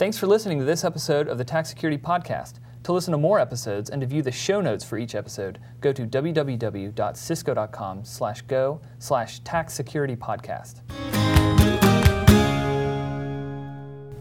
Thanks for listening to this episode of the TAC Security Podcast. To listen to more episodes and to view the show notes for each episode, go to www.cisco.com slash go slash TAC security podcast.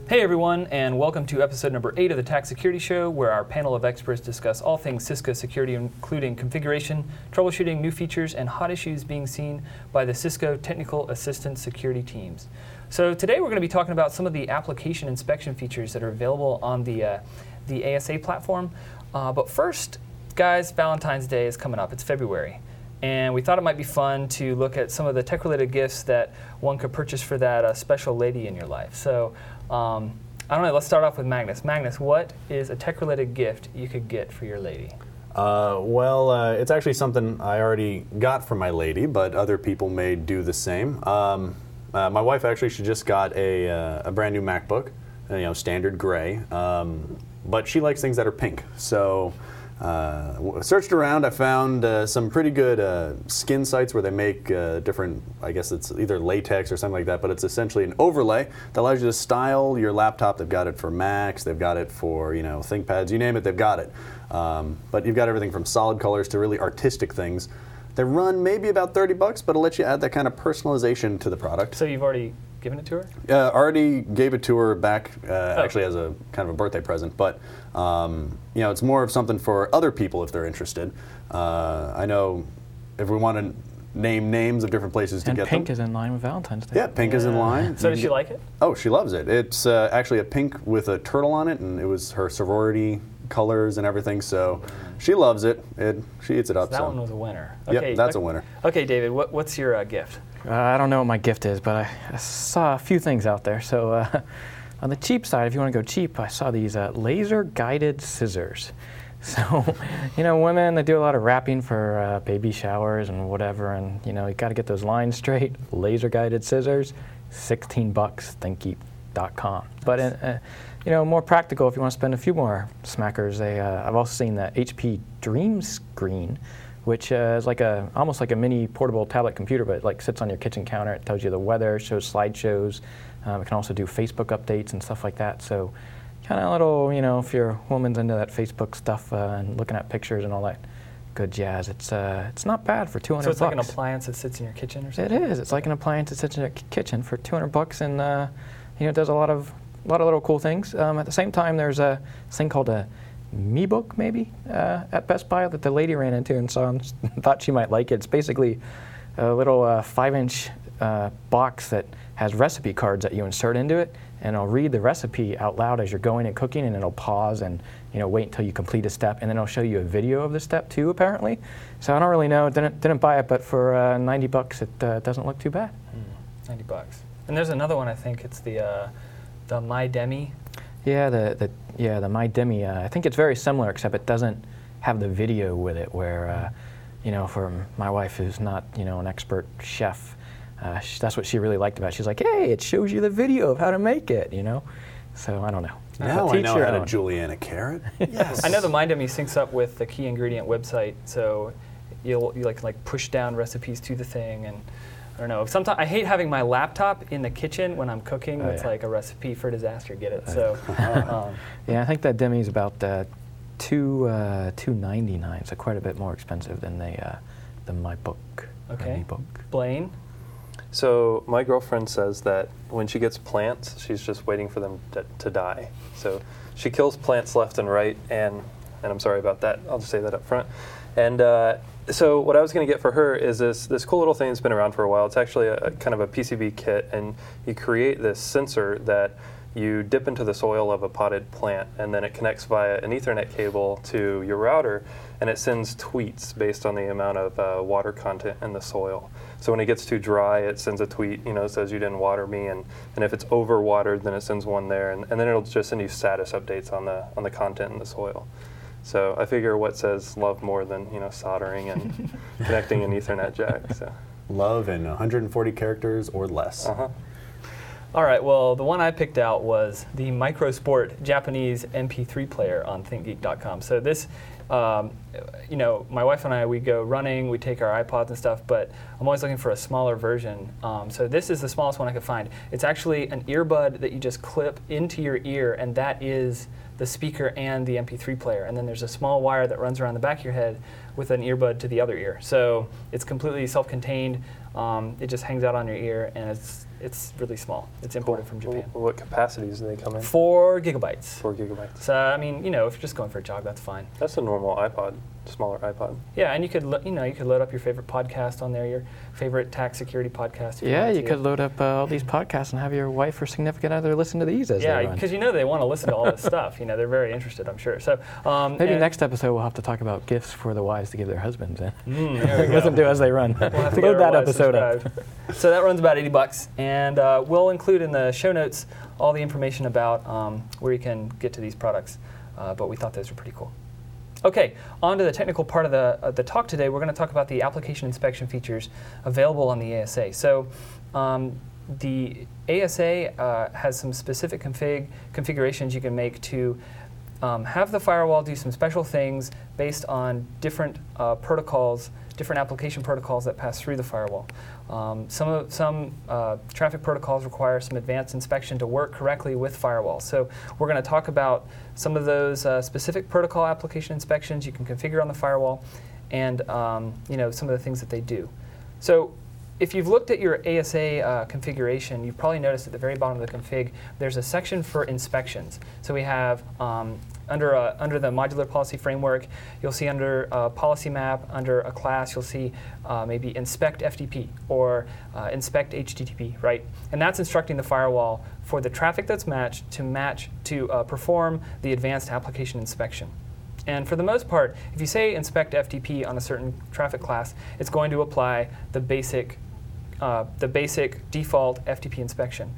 Hey everyone, and welcome to episode number eight of the TAC Security Show, where our panel of experts discuss all things Cisco security, including configuration, troubleshooting, new features, and hot issues being seen by the Cisco Technical Assistance Security teams. So today we're going to be talking about some of the application inspection features that are available on the uh, the ASA platform. Uh, but first, guys, Valentine's Day is coming up. It's February. And we thought it might be fun to look at some of the tech related gifts that one could purchase for that uh, special lady in your life. So, um, I don't know, let's start off with Magnus. Magnus, what is a tech related gift you could get for your lady? Uh, well, uh, it's actually something I already got for my lady, but other people may do the same. Um, uh, my wife actually, she just got a, uh, a brand new MacBook, you know, standard gray, um, but she likes things that are pink. So, uh, searched around, I found uh, some pretty good uh, skin sites where they make uh, different, I guess it's either latex or something like that, but it's essentially an overlay that allows you to style your laptop. They've got it for Macs, they've got it for, you know, ThinkPads, you name it, they've got it. Um, but you've got everything from solid colors to really artistic things. They run maybe about 30 bucks, but it'll let you add that kind of personalization to the product. So, you've already given it to her? Uh, already gave it to her back, uh, actually as a kind of a birthday present. But um, you know, it's more of something for other people if they're interested. Uh, I know if we want to name names of different places to And get pink them. is in line with Valentine's Day. yeah, pink is in line. So, You does she like it? Oh, she loves it. It's uh, actually a pink with a turtle on it, and it was her sorority colors and everything. So she loves it. It she eats it up. That so. one was a winner. Yep, that's a winner. Okay, David, what, what's your uh, gift? Uh, I don't know what my gift is, but I, I saw a few things out there. So, uh, on the cheap side, if you want to go cheap, I saw these uh, laser guided scissors. So, you know, women, they do a lot of wrapping for uh, baby showers and whatever, and, you know, you got to get those lines straight. Laser guided scissors, 16 bucks, thinkgeek.com. But, in, uh, you know, more practical if you want to spend a few more smackers. They, uh, I've also seen the HP Dream Screen, which uh, is like a almost like a mini portable tablet computer, but it like sits on your kitchen counter. It tells you the weather, shows slideshows. Um, it can also do Facebook updates and stuff like that. So, kind of a little, you know, if your woman's into that Facebook stuff uh, and looking at pictures and all that good jazz, it's uh, it's not bad for 200 So, it's bucks. like an appliance that sits in your kitchen or something? is. It's like an appliance that sits in your kitchen for 200 bucks, and uh, you know, it does a lot of a lot of little cool things. Um, at the same time, there's a thing called a Me Book, maybe uh, at Best Buy that the lady ran into and saw and thought she might like it. It's basically a little uh, five-inch uh, box that has recipe cards that you insert into it, and it'll read the recipe out loud as you're going and cooking, and it'll pause and you know wait until you complete a step, and then it'll show you a video of the step too, apparently. So I don't really know. Didn't didn't buy it, but for uh, 90 bucks, it uh, doesn't look too bad. 90 bucks. And there's another one, I think it's the uh, the My Demi. Yeah, the, the yeah the My Demi. Uh, I think it's very similar, except it doesn't have the video with it. Where uh, you know, for my wife who's not you know an expert chef, uh, sh- that's what she really liked about. it. She's like, hey, it shows you the video of how to make it. You know, so I don't know. Now I know your how to own. Juliana carrot. Yes. I know the My Demi syncs up with the key ingredient website, so you'll you like like push down recipes to the thing and. I don't know. Sometimes I hate having my laptop in the kitchen when I'm cooking. Oh, it's yeah. like a recipe for disaster. Get it? So, um, Yeah, I think that Demi's about uh, two uh, two ninety nine, so quite a bit more expensive than the uh, the My Book. Okay. Me Book. Blaine, So my girlfriend says that when she gets plants, she's just waiting for them to, to die. So she kills plants left and right, and and I'm sorry about that. I'll just say that up front. And uh, so what I was going to get for her is this this cool little thing that's been around for a while. It's actually a, a kind of a PCB kit, and you create this sensor that you dip into the soil of a potted plant, and then it connects via an Ethernet cable to your router, and it sends tweets based on the amount of uh, water content in the soil. So when it gets too dry, it sends a tweet, you know, says you didn't water me, and, and if it's overwatered, then it sends one there, and, and then it'll just send you status updates on the on the content in the soil. So I figure what says love more than you know soldering and connecting an Ethernet jack. So Love in 140 characters or less. uh-huh. All right, well, the one I picked out was the Microsport Japanese MP3 player on ThinkGeek.com. So this, um, you know, my wife and I, we go running, we take our iPods and stuff, but I'm always looking for a smaller version. Um, so this is the smallest one I could find. It's actually an earbud that you just clip into your ear, and that is the speaker and the MP3 player. And then there's a small wire that runs around the back of your head with an earbud to the other ear. So it's completely self-contained. Um, it just hangs out on your ear, and it's it's really small. It's imported from Japan. Wh- What capacities do they come in? Four gigabytes. Four gigabytes. So I mean, you know, if you're just going for a jog, that's fine. That's a normal iPod, smaller iPod. Yeah, and you could, lo- you know, you could load up your favorite podcast on there, your favorite TAC security podcast. if Yeah, you to. could load up uh, all these podcasts and have your wife or significant other listen to these as Yeah, they run. because you know they want to listen to all this stuff. You know, they're very interested, I'm sure. So um, Maybe next episode we'll have to talk about gifts for the wives to give their husbands in. Mm, there we go. Listen to as they run. We'll have to Load that wives episode up. so that runs about 80 bucks, and uh, we'll include in the show notes all the information about um, where you can get to these products. Uh, but we thought those were pretty cool. Okay, on to the technical part of the, uh, the talk today. We're going to talk about the application inspection features available on the ASA. So um, the ASA uh, has some specific config configurations you can make to um, have the firewall do some special things based on different uh, protocols, different application protocols that pass through the firewall. Um, some of, some uh, traffic protocols require some advanced inspection to work correctly with firewalls. So we're going to talk about some of those uh, specific protocol application inspections you can configure on the firewall, and um, you know some of the things that they do. So if you've looked at your ASA uh, configuration, you've probably noticed at the very bottom of the config, there's a section for inspections. So we have um, under, a, under the modular policy framework, you'll see under a policy map, under a class, you'll see uh, maybe inspect FTP or uh, inspect HTTP, right? And that's instructing the firewall for the traffic that's matched to match to uh, perform the advanced application inspection. And for the most part, if you say inspect FTP on a certain traffic class, it's going to apply the basic, uh, the basic default FTP inspection.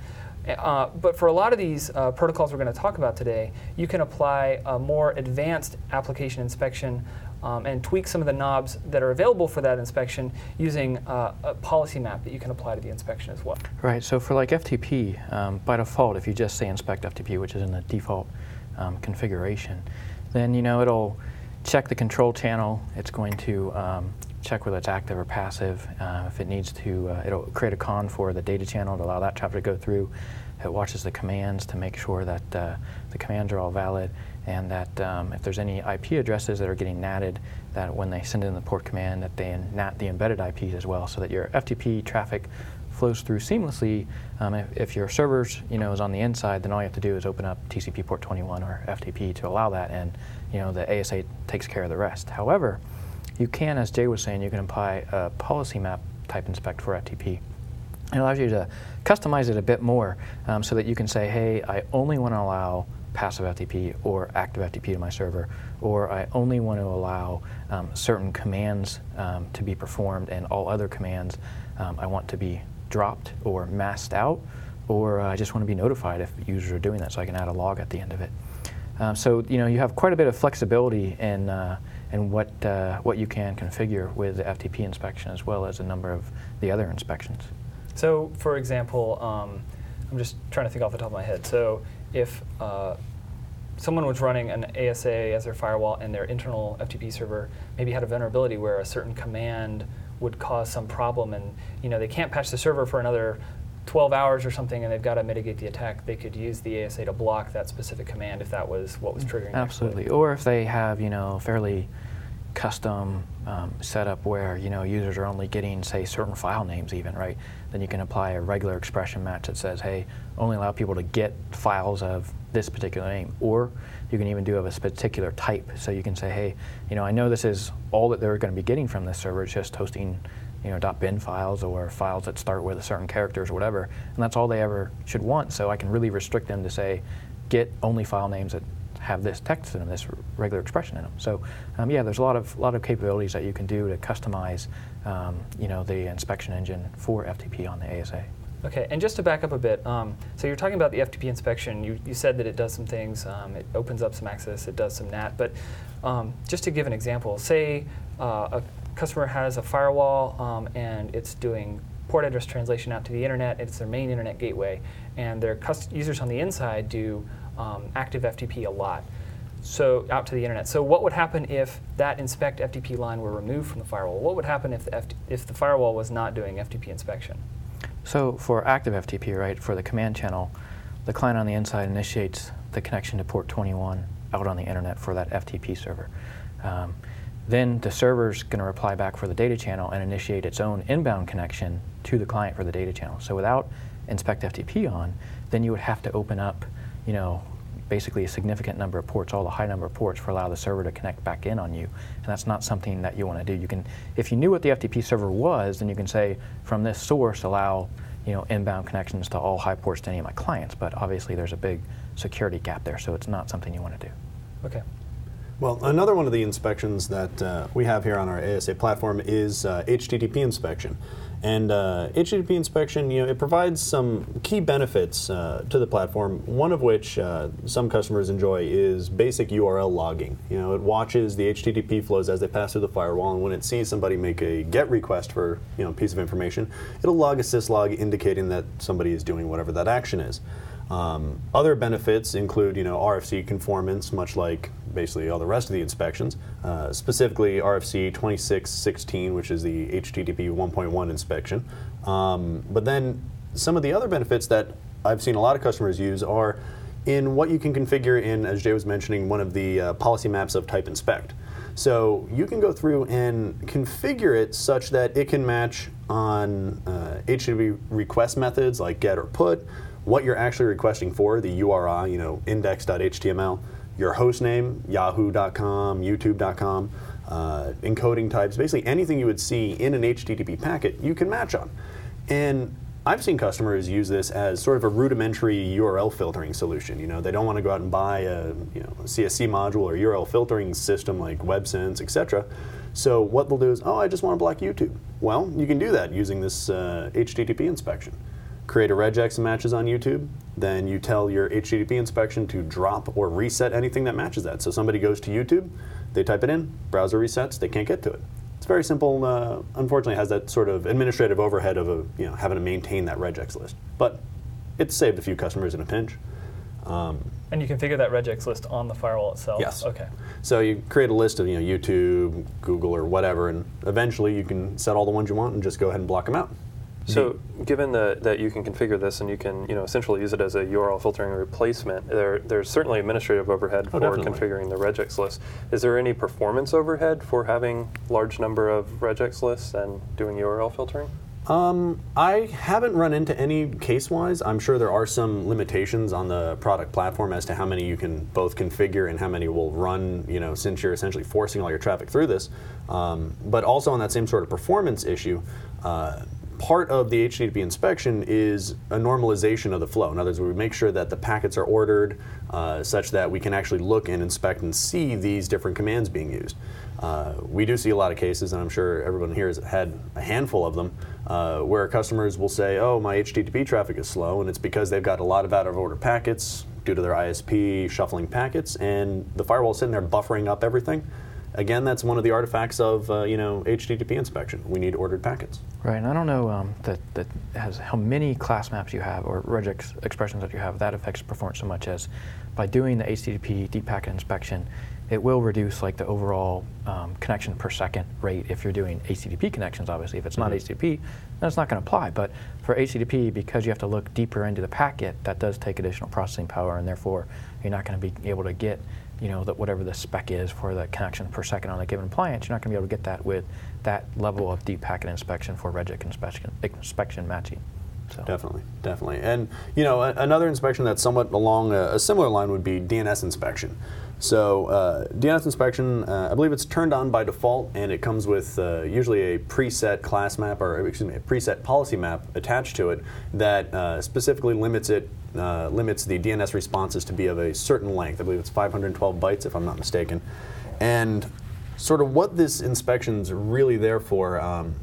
Uh, but for a lot of these uh, protocols we're going to talk about today, you can apply a more advanced application inspection um, and tweak some of the knobs that are available for that inspection using uh, a policy map that you can apply to the inspection as well. Right, so for like FTP, um, by default, if you just say inspect FTP, which is in the default um, configuration, then you know it'll check the control channel. It's going to um, check whether it's active or passive. Uh, if it needs to, uh, it'll create a con for the data channel to allow that traffic to go through. It watches the commands to make sure that uh, the commands are all valid and that um, if there's any IP addresses that are getting natted, that when they send in the port command, that they nat the embedded IPs as well, so that your FTP traffic flows through seamlessly. Um, if, if your servers, you know, is on the inside, then all you have to do is open up TCP port 21 or FTP to allow that, and you know the ASA takes care of the rest. However, you can, as Jay was saying, you can apply a policy map type inspect for FTP. It allows you to customize it a bit more um, so that you can say, hey, I only want to allow passive FTP or active FTP to my server, or I only want to allow um, certain commands um, to be performed and all other commands um, I want to be dropped or masked out, or uh, I just want to be notified if users are doing that so I can add a log at the end of it. Um, so you know you have quite a bit of flexibility in, uh, in what, uh, what you can configure with the FTP inspection as well as a number of the other inspections. So, for example, um, I'm just trying to think off the top of my head. So, if uh, someone was running an ASA as their firewall and their internal FTP server maybe had a vulnerability where a certain command would cause some problem, and you know they can't patch the server for another 12 hours or something, and they've got to mitigate the attack, they could use the ASA to block that specific command if that was what was triggering. the Absolutely. Or if they have, you know, fairly custom um, setup where, you know, users are only getting, say, certain file names even, right? Then you can apply a regular expression match that says, hey, only allow people to get files of this particular name. Or you can even do of a particular type. So you can say, hey, you know, I know this is all that they're going to be getting from this server. It's just hosting, you know, .bin files or files that start with a certain characters or whatever. And that's all they ever should want. So I can really restrict them to say, get only file names that have this text in them, this regular expression in them. So um, yeah, there's a lot of lot of capabilities that you can do to customize, um, you know, the inspection engine for FTP on the ASA. Okay, and just to back up a bit, um, so you're talking about the FTP inspection. You, you said that it does some things. Um, it opens up some access. It does some NAT. But um, just to give an example, say uh, a customer has a firewall um, and it's doing port address translation out to the internet. It's their main internet gateway, and their cust- users on the inside do um, active FTP a lot. So out to the internet. So what would happen if that inspect FTP line were removed from the firewall? What would happen if the, FT- if the firewall was not doing FTP inspection? So for active FTP, right, for the command channel, the client on the inside initiates the connection to port 21 out on the internet for that FTP server. Um, then the server's going to reply back for the data channel and initiate its own inbound connection to the client for the data channel. So without inspect FTP on, then you would have to open up, you know, basically a significant number of ports, all the high number of ports, for allow the server to connect back in on you. And that's not something that you want to do. You can, if you knew what the FTP server was, then you can say from this source allow, you know, inbound connections to all high ports to any of my clients. But obviously there's a big security gap there, so it's not something you want to do. Okay. Well, another one of the inspections that uh, we have here on our ASA platform is uh, HTTP inspection. And uh, HTTP inspection, you know, it provides some key benefits uh, to the platform. One of which uh, some customers enjoy is basic URL logging. You know, it watches the HTTP flows as they pass through the firewall, and when it sees somebody make a GET request for you know a piece of information, it'll log a syslog indicating that somebody is doing whatever that action is. Um, other benefits include, you know, RFC conformance, much like basically all the rest of the inspections. Uh, specifically, RFC 2616, which is the HTTP 1.1 inspection. Um, but then some of the other benefits that I've seen a lot of customers use are in what you can configure in, as Jay was mentioning, one of the uh, policy maps of type inspect. So you can go through and configure it such that it can match on uh, HTTP request methods like get or put, what you're actually requesting for, the URI, you know, index.html, your host name, yahoo.com, youtube.com, uh, encoding types, basically anything you would see in an HTTP packet, you can match on. And I've seen customers use this as sort of a rudimentary URL filtering solution. You know, they don't want to go out and buy a you know, CSC module or URL filtering system like WebSense, etc. So what they'll do is, oh, I just want to block YouTube. Well, you can do that using this uh, HTTP inspection create a regex that matches on YouTube, then you tell your HTTP inspection to drop or reset anything that matches that. So somebody goes to YouTube, they type it in, browser resets, they can't get to it. It's very simple. Uh, unfortunately, has that sort of administrative overhead of a, you know having to maintain that regex list, but it's saved a few customers in a pinch. Um, and you configure that regex list on the firewall itself. Yes. Okay. So you create a list of you know YouTube, Google, or whatever, and eventually you can set all the ones you want and just go ahead and block them out. So, given the, that you can configure this and you can, you know, essentially use it as a URL filtering replacement, there, there's certainly administrative overhead oh, for definitely. configuring the regex list. Is there any performance overhead for having large number of regex lists and doing URL filtering? Um, I haven't run into any case-wise. I'm sure there are some limitations on the product platform as to how many you can both configure and how many will run. You know, since you're essentially forcing all your traffic through this. Um, but also on that same sort of performance issue. Uh, part of the HTTP inspection is a normalization of the flow. In other words, we make sure that the packets are ordered uh, such that we can actually look and inspect and see these different commands being used. Uh, we do see a lot of cases, and I'm sure everyone here has had a handful of them, uh, where customers will say, oh, my HTTP traffic is slow, and it's because they've got a lot of out of order packets due to their ISP shuffling packets, and the firewall is sitting there buffering up everything again, that's one of the artifacts of uh, you know HTTP inspection. We need ordered packets. Right, and I don't know um, that that has how many class maps you have or regex expressions that you have that affects performance so much as by doing the HTTP deep packet inspection, it will reduce like the overall um, connection per second rate if you're doing HTTP connections. Obviously, if it's not mm-hmm. HTTP, then it's not going to apply. But for HTTP, because you have to look deeper into the packet, that does take additional processing power, and therefore you're not going to be able to get you know, that whatever the spec is for the connection per second on a given appliance, you're not going to be able to get that with that level of deep packet inspection for regex inspection, inspection matching. So. Definitely, definitely. And you know, a, another inspection that's somewhat along a, a, similar line would be DNS inspection. So uh, DNS inspection, uh, I believe it's turned on by default, and it comes with uh, usually a preset class map or excuse me, a preset policy map attached to it that uh, specifically limits it uh, limits the DNS responses to be of a certain length. I believe it's 512 bytes, if I'm not mistaken. And sort of what this inspection is really there for, um,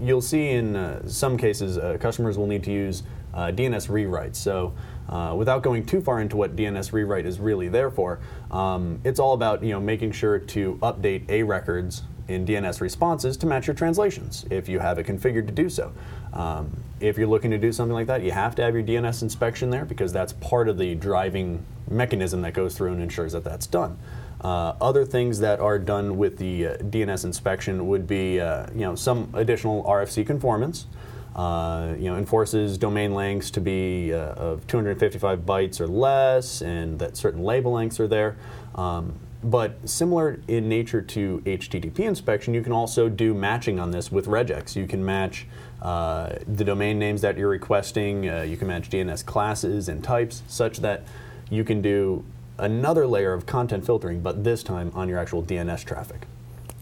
you'll see in uh, some cases uh, customers will need to use uh, DNS rewrites. So uh, without going too far into what DNS rewrite is really there for, um, it's all about you know making sure to update A records in DNS responses to match your translations if you have it configured to do so. Um, if you're looking to do something like that, you have to have your DNS inspection there because that's part of the driving mechanism that goes through and ensures that that's done. Uh, other things that are done with the uh, DNS inspection would be, uh, you know, some additional RFC conformance. Uh, you know, enforces domain lengths to be uh, of 255 bytes or less, and that certain label lengths are there. Um, but similar in nature to HTTP inspection, you can also do matching on this with regex. You can match uh, the domain names that you're requesting. Uh, you can match DNS classes and types, such that you can do another layer of content filtering, but this time on your actual DNS traffic.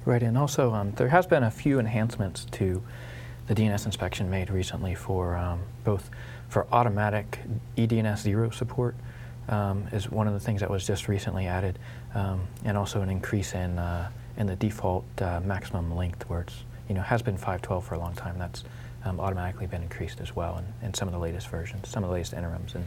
Right, and also um, there has been a few enhancements to the DNS inspection made recently for um, both for automatic eDNS zero support um, is one of the things that was just recently added, um, and also an increase in uh, in the default uh, maximum length where it's you know has been 512 for a long time. That's um, automatically been increased as well in, in some of the latest versions, some of the latest interims, and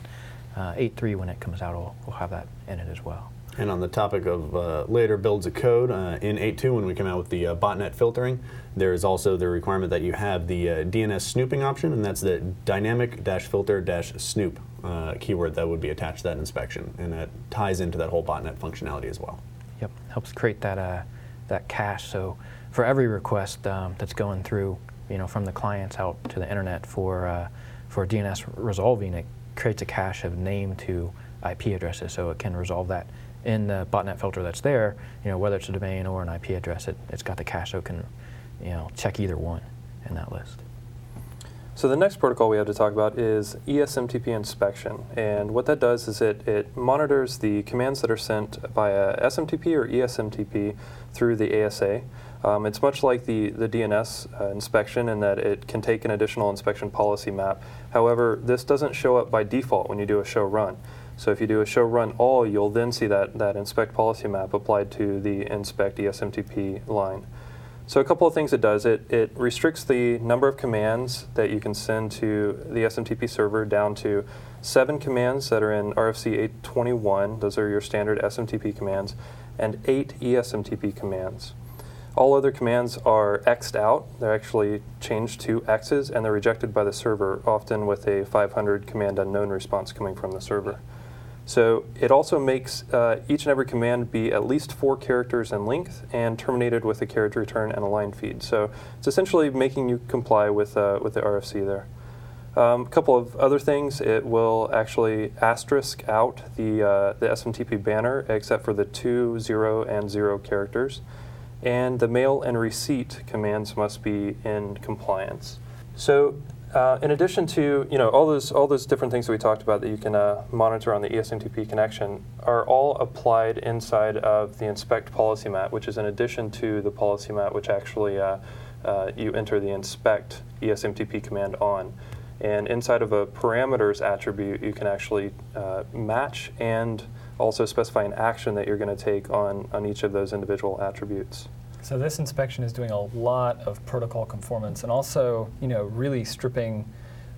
uh, 8.3 when it comes out will will have that in it as well. And on the topic of uh, later builds of code, uh, in 8.2 when we come out with the uh, botnet filtering, there is also the requirement that you have the uh, DNS snooping option, and that's the dynamic-filter-snoop uh, keyword that would be attached to that inspection, and that ties into that whole botnet functionality as well. Yep, helps create that uh, that cache. So for every request um, that's going through, you know, from the clients out to the internet for for DNS resolving, it creates a cache of name to IP addresses, so it can resolve that in the botnet filter that's there, you know, whether it's a domain or an IP address, it, it's got the cache so it can, you know, check either one in that list. So the next protocol we have to talk about is ESMTP inspection. And what that does is it, it monitors the commands that are sent via SMTP or ESMTP through the ASA. Um, it's much like the, the DNS uh, inspection in that it can take an additional inspection policy map. However, this doesn't show up by default when you do a show run. So if you do a show run all, you'll then see that, that inspect policy map applied to the inspect ESMTP line. So a couple of things it does, it, it restricts the number of commands that you can send to the SMTP server down to seven commands that are in RFC 821, those are your standard SMTP commands, and eight ESMTP commands. All other commands are X'd out. They're actually changed to X's and they're rejected by the server, often with a 500 command unknown response coming from the server. So it also makes uh, each and every command be at least four characters in length and terminated with a carriage return and a line feed. So it's essentially making you comply with, uh, with the RFC there. A um, couple of other things, it will actually asterisk out the, uh, the SMTP banner except for the two, zero, and zero characters. And the mail and receipt commands must be in compliance. So uh, in addition to you know all those all those different things that we talked about that you can uh, monitor on the ESMTP connection are all applied inside of the inspect policy map, which is in addition to the policy map, which actually uh, uh you enter the inspect ESMTP command on. And inside of a parameters attribute, you can actually uh, match and also specify an action that you're going to take on on each of those individual attributes. So this inspection is doing a lot of protocol conformance and also, you know, really stripping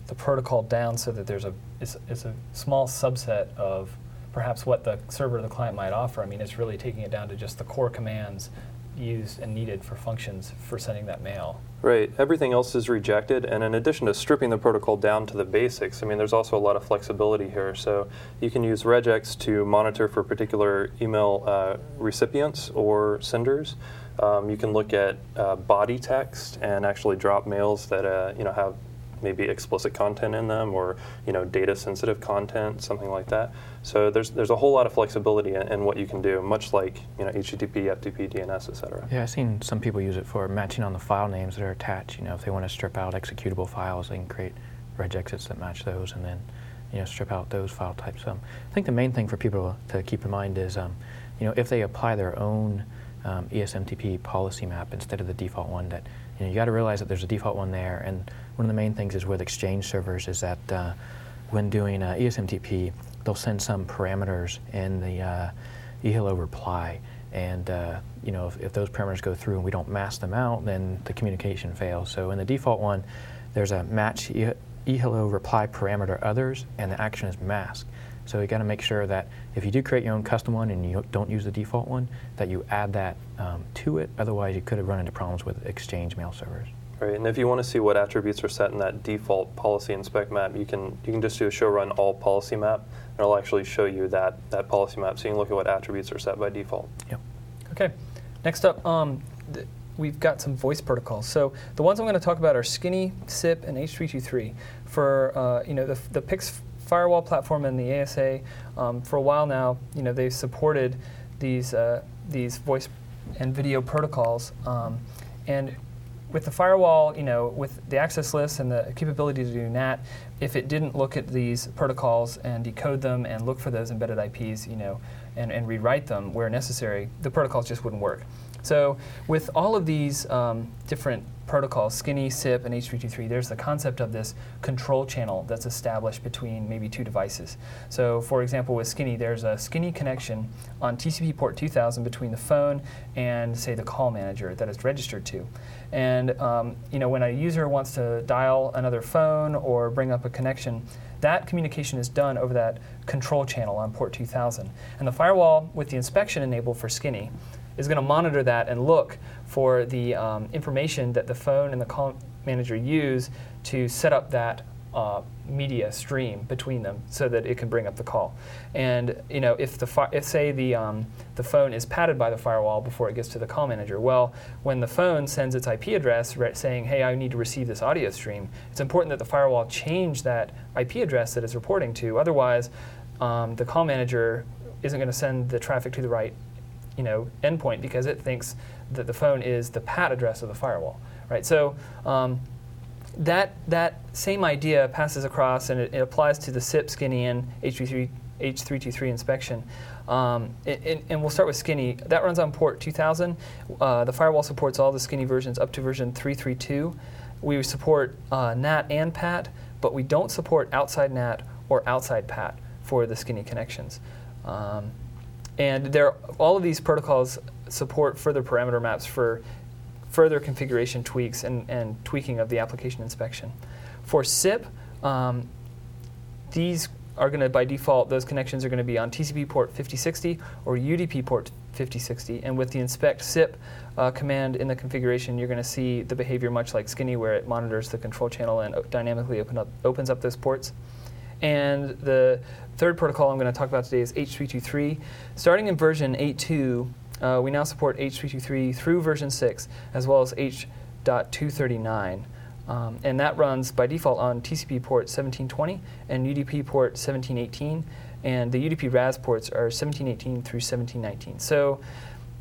the protocol down so that there's a it's, it's a small subset of perhaps what the server or the client might offer. I mean, it's really taking it down to just the core commands used and needed for functions for sending that mail. Right. Everything else is rejected, and in addition to stripping the protocol down to the basics, I mean, there's also a lot of flexibility here. So you can use regex to monitor for particular email uh, recipients or senders. Um, you can look at uh, body text and actually drop mails that uh, you know have maybe explicit content in them or you know data sensitive content, something like that. So there's there's a whole lot of flexibility in, in, what you can do, much like you know HTTP, FTP, DNS, etc. Yeah, I've seen some people use it for matching on the file names that are attached. You know, if they want to strip out executable files, they can create regexits that match those, and then you know strip out those file types. Um, I think the main thing for people to keep in mind is um, you know if they apply their own um, ESMTP policy map instead of the default one. That you know you got to realize that there's a default one there. And one of the main things is with Exchange servers is that uh, when doing uh, ESMTP, they'll send some parameters in the uh, reply. And uh, you know if, if, those parameters go through and we don't mask them out, then the communication fails. So in the default one, there's a match e- eHello reply parameter others, and the action is masked. So you got to make sure that if you do create your own custom one and you don't use the default one, that you add that um, to it. Otherwise, you could have run into problems with Exchange mail servers. Right, and if you want to see what attributes are set in that default policy inspect map, you can you can just do a show run all policy map, and it'll actually show you that that policy map, so you can look at what attributes are set by default. Yep. Okay. Next up, um, th- we've got some voice protocols. So the ones I'm going to talk about are Skinny, SIP, and H323. For uh, you know the, the PIX firewall platform and the ASA, um, for a while now, you know they've supported these uh, these voice and video protocols, um, and with the firewall, you know, with the access list and the capability to do NAT, if it didn't look at these protocols and decode them and look for those embedded IPs, you know, and, and rewrite them where necessary, the protocols just wouldn't work. So with all of these um, different protocols, Skinny, SIP, and H323, there's the concept of this control channel that's established between maybe two devices. So for example, with Skinny, there's a Skinny connection on TCP port 2000 between the phone and, say, the call manager that it's registered to. And um, you know, when a user wants to dial another phone or bring up a connection, that communication is done over that control channel on port 2000. And the firewall with the inspection enabled for Skinny is going to monitor that and look for the um, information that the phone and the call manager use to set up that uh, media stream between them so that it can bring up the call. And you know, if the fi- if say the um, the phone is PATed by the firewall before it gets to the call manager, well, when the phone sends its IP address re- saying, "Hey, I need to receive this audio stream," it's important that the firewall change that IP address that it's reporting to. Otherwise, um, the call manager isn't going to send the traffic to the right you know, endpoint because it thinks that the phone is the PAT address of the firewall, right? So um, that that same idea passes across and it, it, applies to the SIP, Skinny, and H33, H323 inspection. Um, it, and we'll start with Skinny. That runs on port 2000. Uh, the firewall supports all the Skinny versions up to version 332. We support uh, NAT and PAT, but we don't support outside NAT or outside PAT for the Skinny connections. Um, and there, all of these protocols support further parameter maps for further configuration tweaks and, and tweaking of the application inspection. For SIP, um, these are going to, by default, those connections are going to be on TCP port 5060 or UDP port 5060. And with the inspect SIP uh, command in the configuration, you're going to see the behavior much like Skinny, where it monitors the control channel and dynamically open up, opens up those ports. And the third protocol I'm going to talk about today is H323. Starting in version 8.2, uh, we now support H323 through version 6, as well as H.239. Um, and that runs by default on TCP port 1720 and UDP port 1718. And the UDP RAS ports are 1718 through 1719. So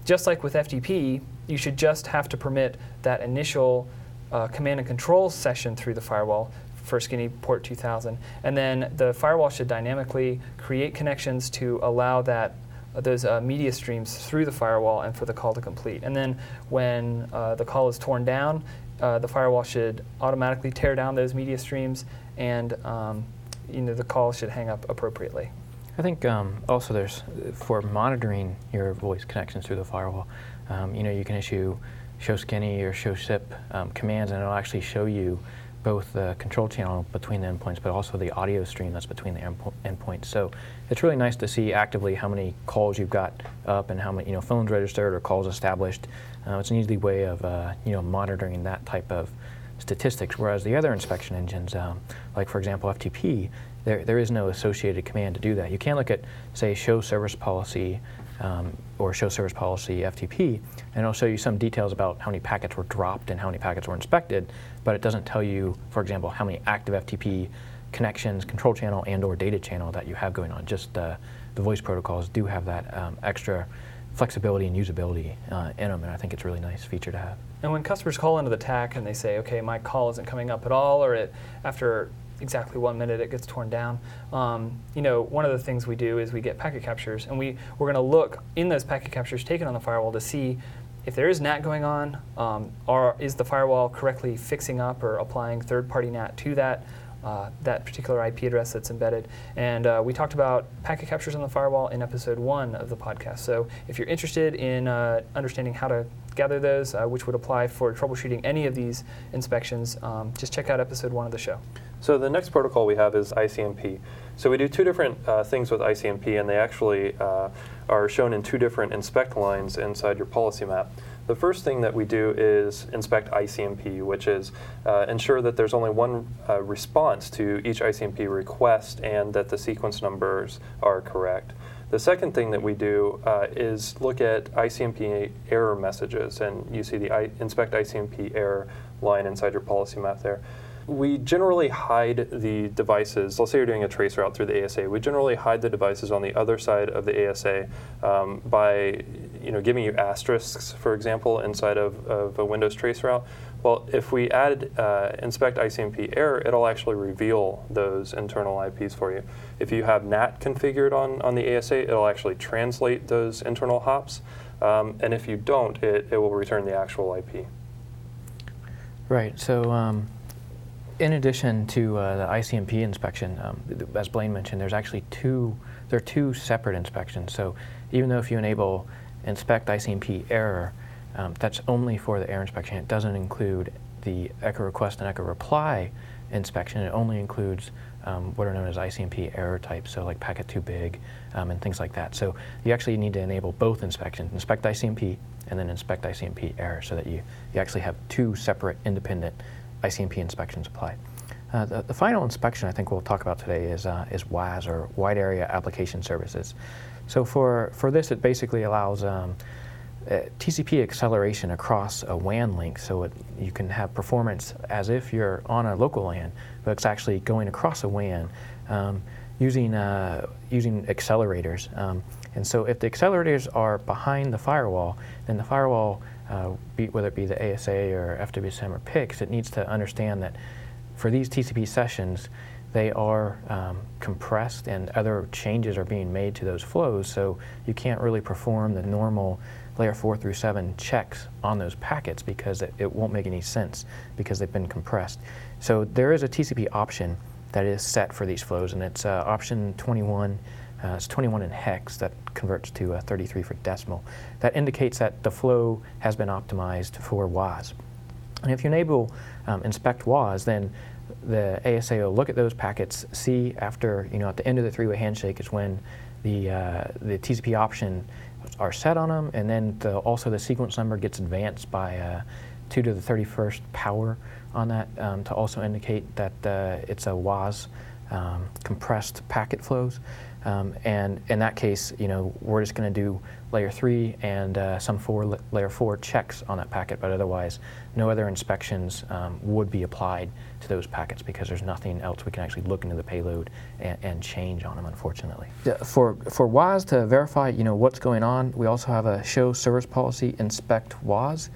just like with FTP, you should just have to permit that initial uh, command and control session through the firewall for Skinny port 2000. And then the firewall should dynamically create connections to allow that uh, those uh, media streams through the firewall and for the call to complete. And then when uh, the call is torn down, uh, the firewall should automatically tear down those media streams and um, you know, the call should hang up appropriately. I think um, also there's, for monitoring your voice connections through the firewall, um, you know, you can issue show skinny or show SIP um, commands and it'll actually show you both the control channel between the endpoints, but also the audio stream that's between the endpoints. So it's really nice to see actively how many calls you've got up and how many you know phones registered or calls established. Uh, it's an easy way of uh, you know monitoring that type of statistics. Whereas the other inspection engines, um, like for example FTP, there there is no associated command to do that. You can look at say show service policy um, or show service policy FTP, and it'll show you some details about how many packets were dropped and how many packets were inspected, but it doesn't tell you, for example, how many active FTP connections, control channel, and or data channel that you have going on. Just uh, the voice protocols do have that um, extra flexibility and usability uh, in them, and I think it's a really nice feature to have. And when customers call into the TAC and they say, okay, my call isn't coming up at all, or it, after exactly one minute it gets torn down. Um, you know, one of the things we do is we get packet captures, and we, we're going to look in those packet captures taken on the firewall to see if there is NAT going on, um, or is the firewall correctly fixing up or applying third-party NAT to that uh, that particular IP address that's embedded. And uh, we talked about packet captures on the firewall in episode one of the podcast. So if you're interested in uh, understanding how to gather those, uh, which would apply for troubleshooting any of these inspections, um, just check out episode one of the show. So the next protocol we have is ICMP. So we do two different uh, things with ICMP, and they actually uh, are shown in two different inspect lines inside your policy map. The first thing that we do is inspect ICMP, which is uh, ensure that there's only one uh, response to each ICMP request and that the sequence numbers are correct. The second thing that we do uh, is look at ICMP error messages, and you see the I- inspect ICMP error line inside your policy map there. We generally hide the devices. Let's say you're doing a trace route through the ASA. We generally hide the devices on the other side of the ASA um, by, you know, giving you asterisks, for example, inside of, of a Windows trace route. Well, if we add uh, inspect ICMP error, it'll actually reveal those internal IPs for you. If you have NAT configured on, on the ASA, it'll actually translate those internal hops. Um, and if you don't, it, it will return the actual IP. Right. So, um, in addition to uh, the ICMP inspection, um, as Blaine mentioned, there's actually two. There are two separate inspections. So, even though if you enable inspect ICMP error, um, that's only for the error inspection. It doesn't include the echo request and echo reply inspection. It only includes um, what are known as ICMP error types, so like packet too big um, and things like that. So you actually need to enable both inspections, inspect ICMP and then inspect ICMP error so that you, you actually have two separate independent ICMP inspections applied. Uh, the, the, final inspection I think we'll talk about today is, uh, is WAAS or Wide Area Application Services. So for, for this it basically allows um, uh, TCP acceleration across a WAN link so it, you can have performance as if you're on a local LAN, but it's actually going across a WAN um, using, uh, using accelerators. Um, and so if the accelerators are behind the firewall, then the firewall, uh, be, whether it be the ASA or FWSM or PIX, it needs to understand that for these TCP sessions, they are um, compressed and other changes are being made to those flows, so you can't really perform the normal layer 4 through 7 checks on those packets because it, it won't make any sense because they've been compressed. So there is a TCP option that is set for these flows, and it's uh, option 21. Uh, it's 21 in hex that converts to uh, 33 for decimal. That indicates that the flow has been optimized for WAAS. And if you enable um, inspect WAAS, then the ASA will look at those packets, see after, you know, at the end of the three-way handshake is when the, uh, the TCP option are set on them, and then the, also the sequence number gets advanced by uh, 2 to the 31st power on that um, to also indicate that uh, it's a WAAS um, compressed packet flows. Um, and in that case, you know, we're just going to do layer three and uh, some four layer four checks on that packet, but otherwise, no other inspections um, would be applied to those packets because there's nothing else we can actually look into the payload and, and change on them, unfortunately. Yeah, for for WAAS to verify, you know, what's going on, we also have a show service policy inspect WAAS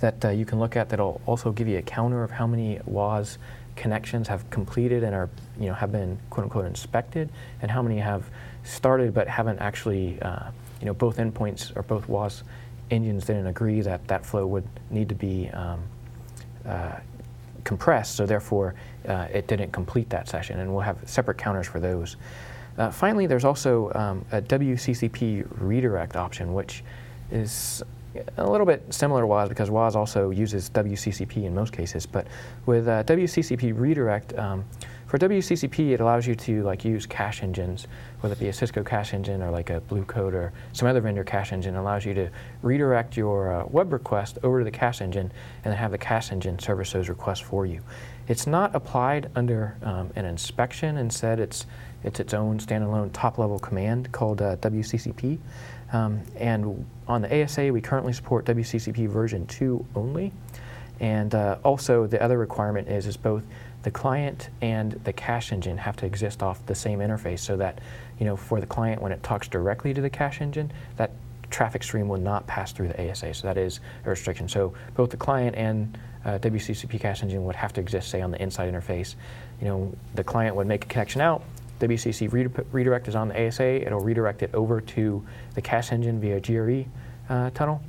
that uh, you can look at. That'll also give you a counter of how many WAAS connections have completed and are, you know, have been quote unquote inspected, and how many have started but haven't actually, uh, you know, both endpoints or both WAAS engines didn't agree that that flow would need to be um, uh, compressed, so therefore uh, it didn't complete that session, and we'll have separate counters for those. Uh, finally, there's also um, a WCCP redirect option, which is a little bit similar to WAAS because WAAS also uses WCCP in most cases. But with uh, WCCP redirect, um, for WCCP, it allows you to like use cache engines, whether it be a Cisco cache engine or like a Blue Coat or some other vendor cache engine. Allows you to redirect your uh, web request over to the cache engine and then have the cache engine service those requests for you. It's not applied under um, an inspection. Instead, it's it's its own standalone top-level command called uh, WCCP. Um, and on the ASA, we currently support WCCP version 2 only. And uh, also, the other requirement is, is both the client and the cache engine have to exist off the same interface so that, you know, for the client, when it talks directly to the cache engine, that traffic stream will not pass through the ASA. So that is a restriction. So both the client and uh, WCCP cache engine would have to exist, say, on the inside interface. You know, the client would make a connection out, WCC redirect is on the ASA. It'll redirect it over to the cache engine via GRE uh, tunnel,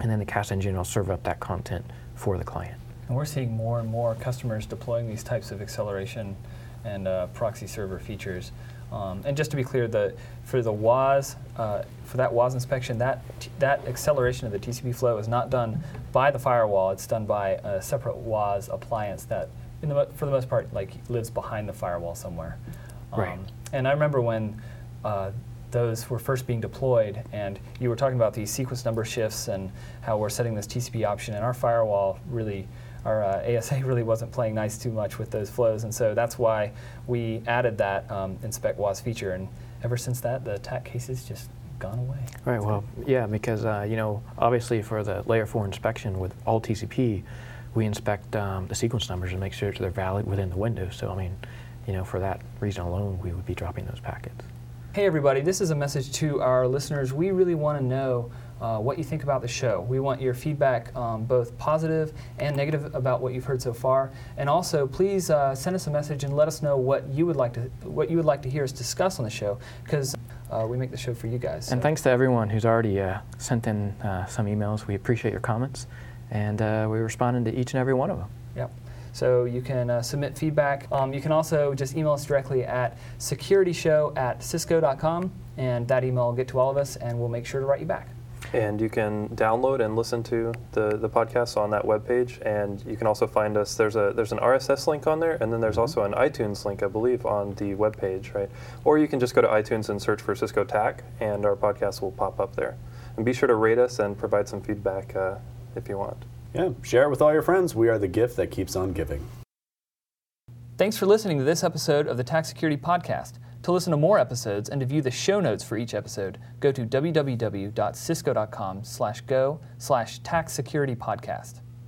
and then the cache engine will serve up that content for the client. And we're seeing more and more customers deploying these types of acceleration and uh, proxy server features. Um, and just to be clear, the, for the WAAS, uh, for that WAAS inspection, that, that acceleration of the TCP flow is not done by the firewall. It's done by a separate WAAS appliance that, the, for the most part, like lives behind the firewall somewhere. Right. Um, And I remember when uh, those were first being deployed, and you were talking about these sequence number shifts and how we're setting this TCP option, and our firewall really, our uh, ASA really wasn't playing nice too much with those flows, and so that's why we added that um, inspect WAAS feature, and ever since that, the attack cases just gone away. Right. Well, yeah, because uh, you know, obviously for the layer four inspection with all TCP, we inspect um, the sequence numbers and make sure they're valid within the window. So I mean, you know, for that reason alone, we would be dropping those packets. Hey, everybody, this is a message to our listeners. We really want to know uh, what you think about the show. We want your feedback, um, both positive and negative, about what you've heard so far. And also, please uh, send us a message and let us know what you would like to what you would like to hear us discuss on the show, because uh, we make the show for you guys. And thanks to everyone who's already uh, sent in uh, some emails. We appreciate your comments, and uh, we're responding to each and every one of them. Yep. So you can uh, submit feedback. Um, you can also just email us directly at securityshow at cisco.com, and that email will get to all of us, and we'll make sure to write you back. And you can download and listen to the, the podcast on that webpage. And you can also find us. There's a there's an RSS link on there, and then there's also an iTunes link, I believe, on the webpage, right? Or you can just go to iTunes and search for Cisco TAC, and our podcast will pop up there. And be sure to rate us and provide some feedback uh, if you want. Yeah, share it with all your friends. We are the gift that keeps on giving. Thanks for listening to this episode of the TAC Security Podcast. To listen to more episodes and to view the show notes for each episode, go to www.cisco.com slash go slash tac security podcast.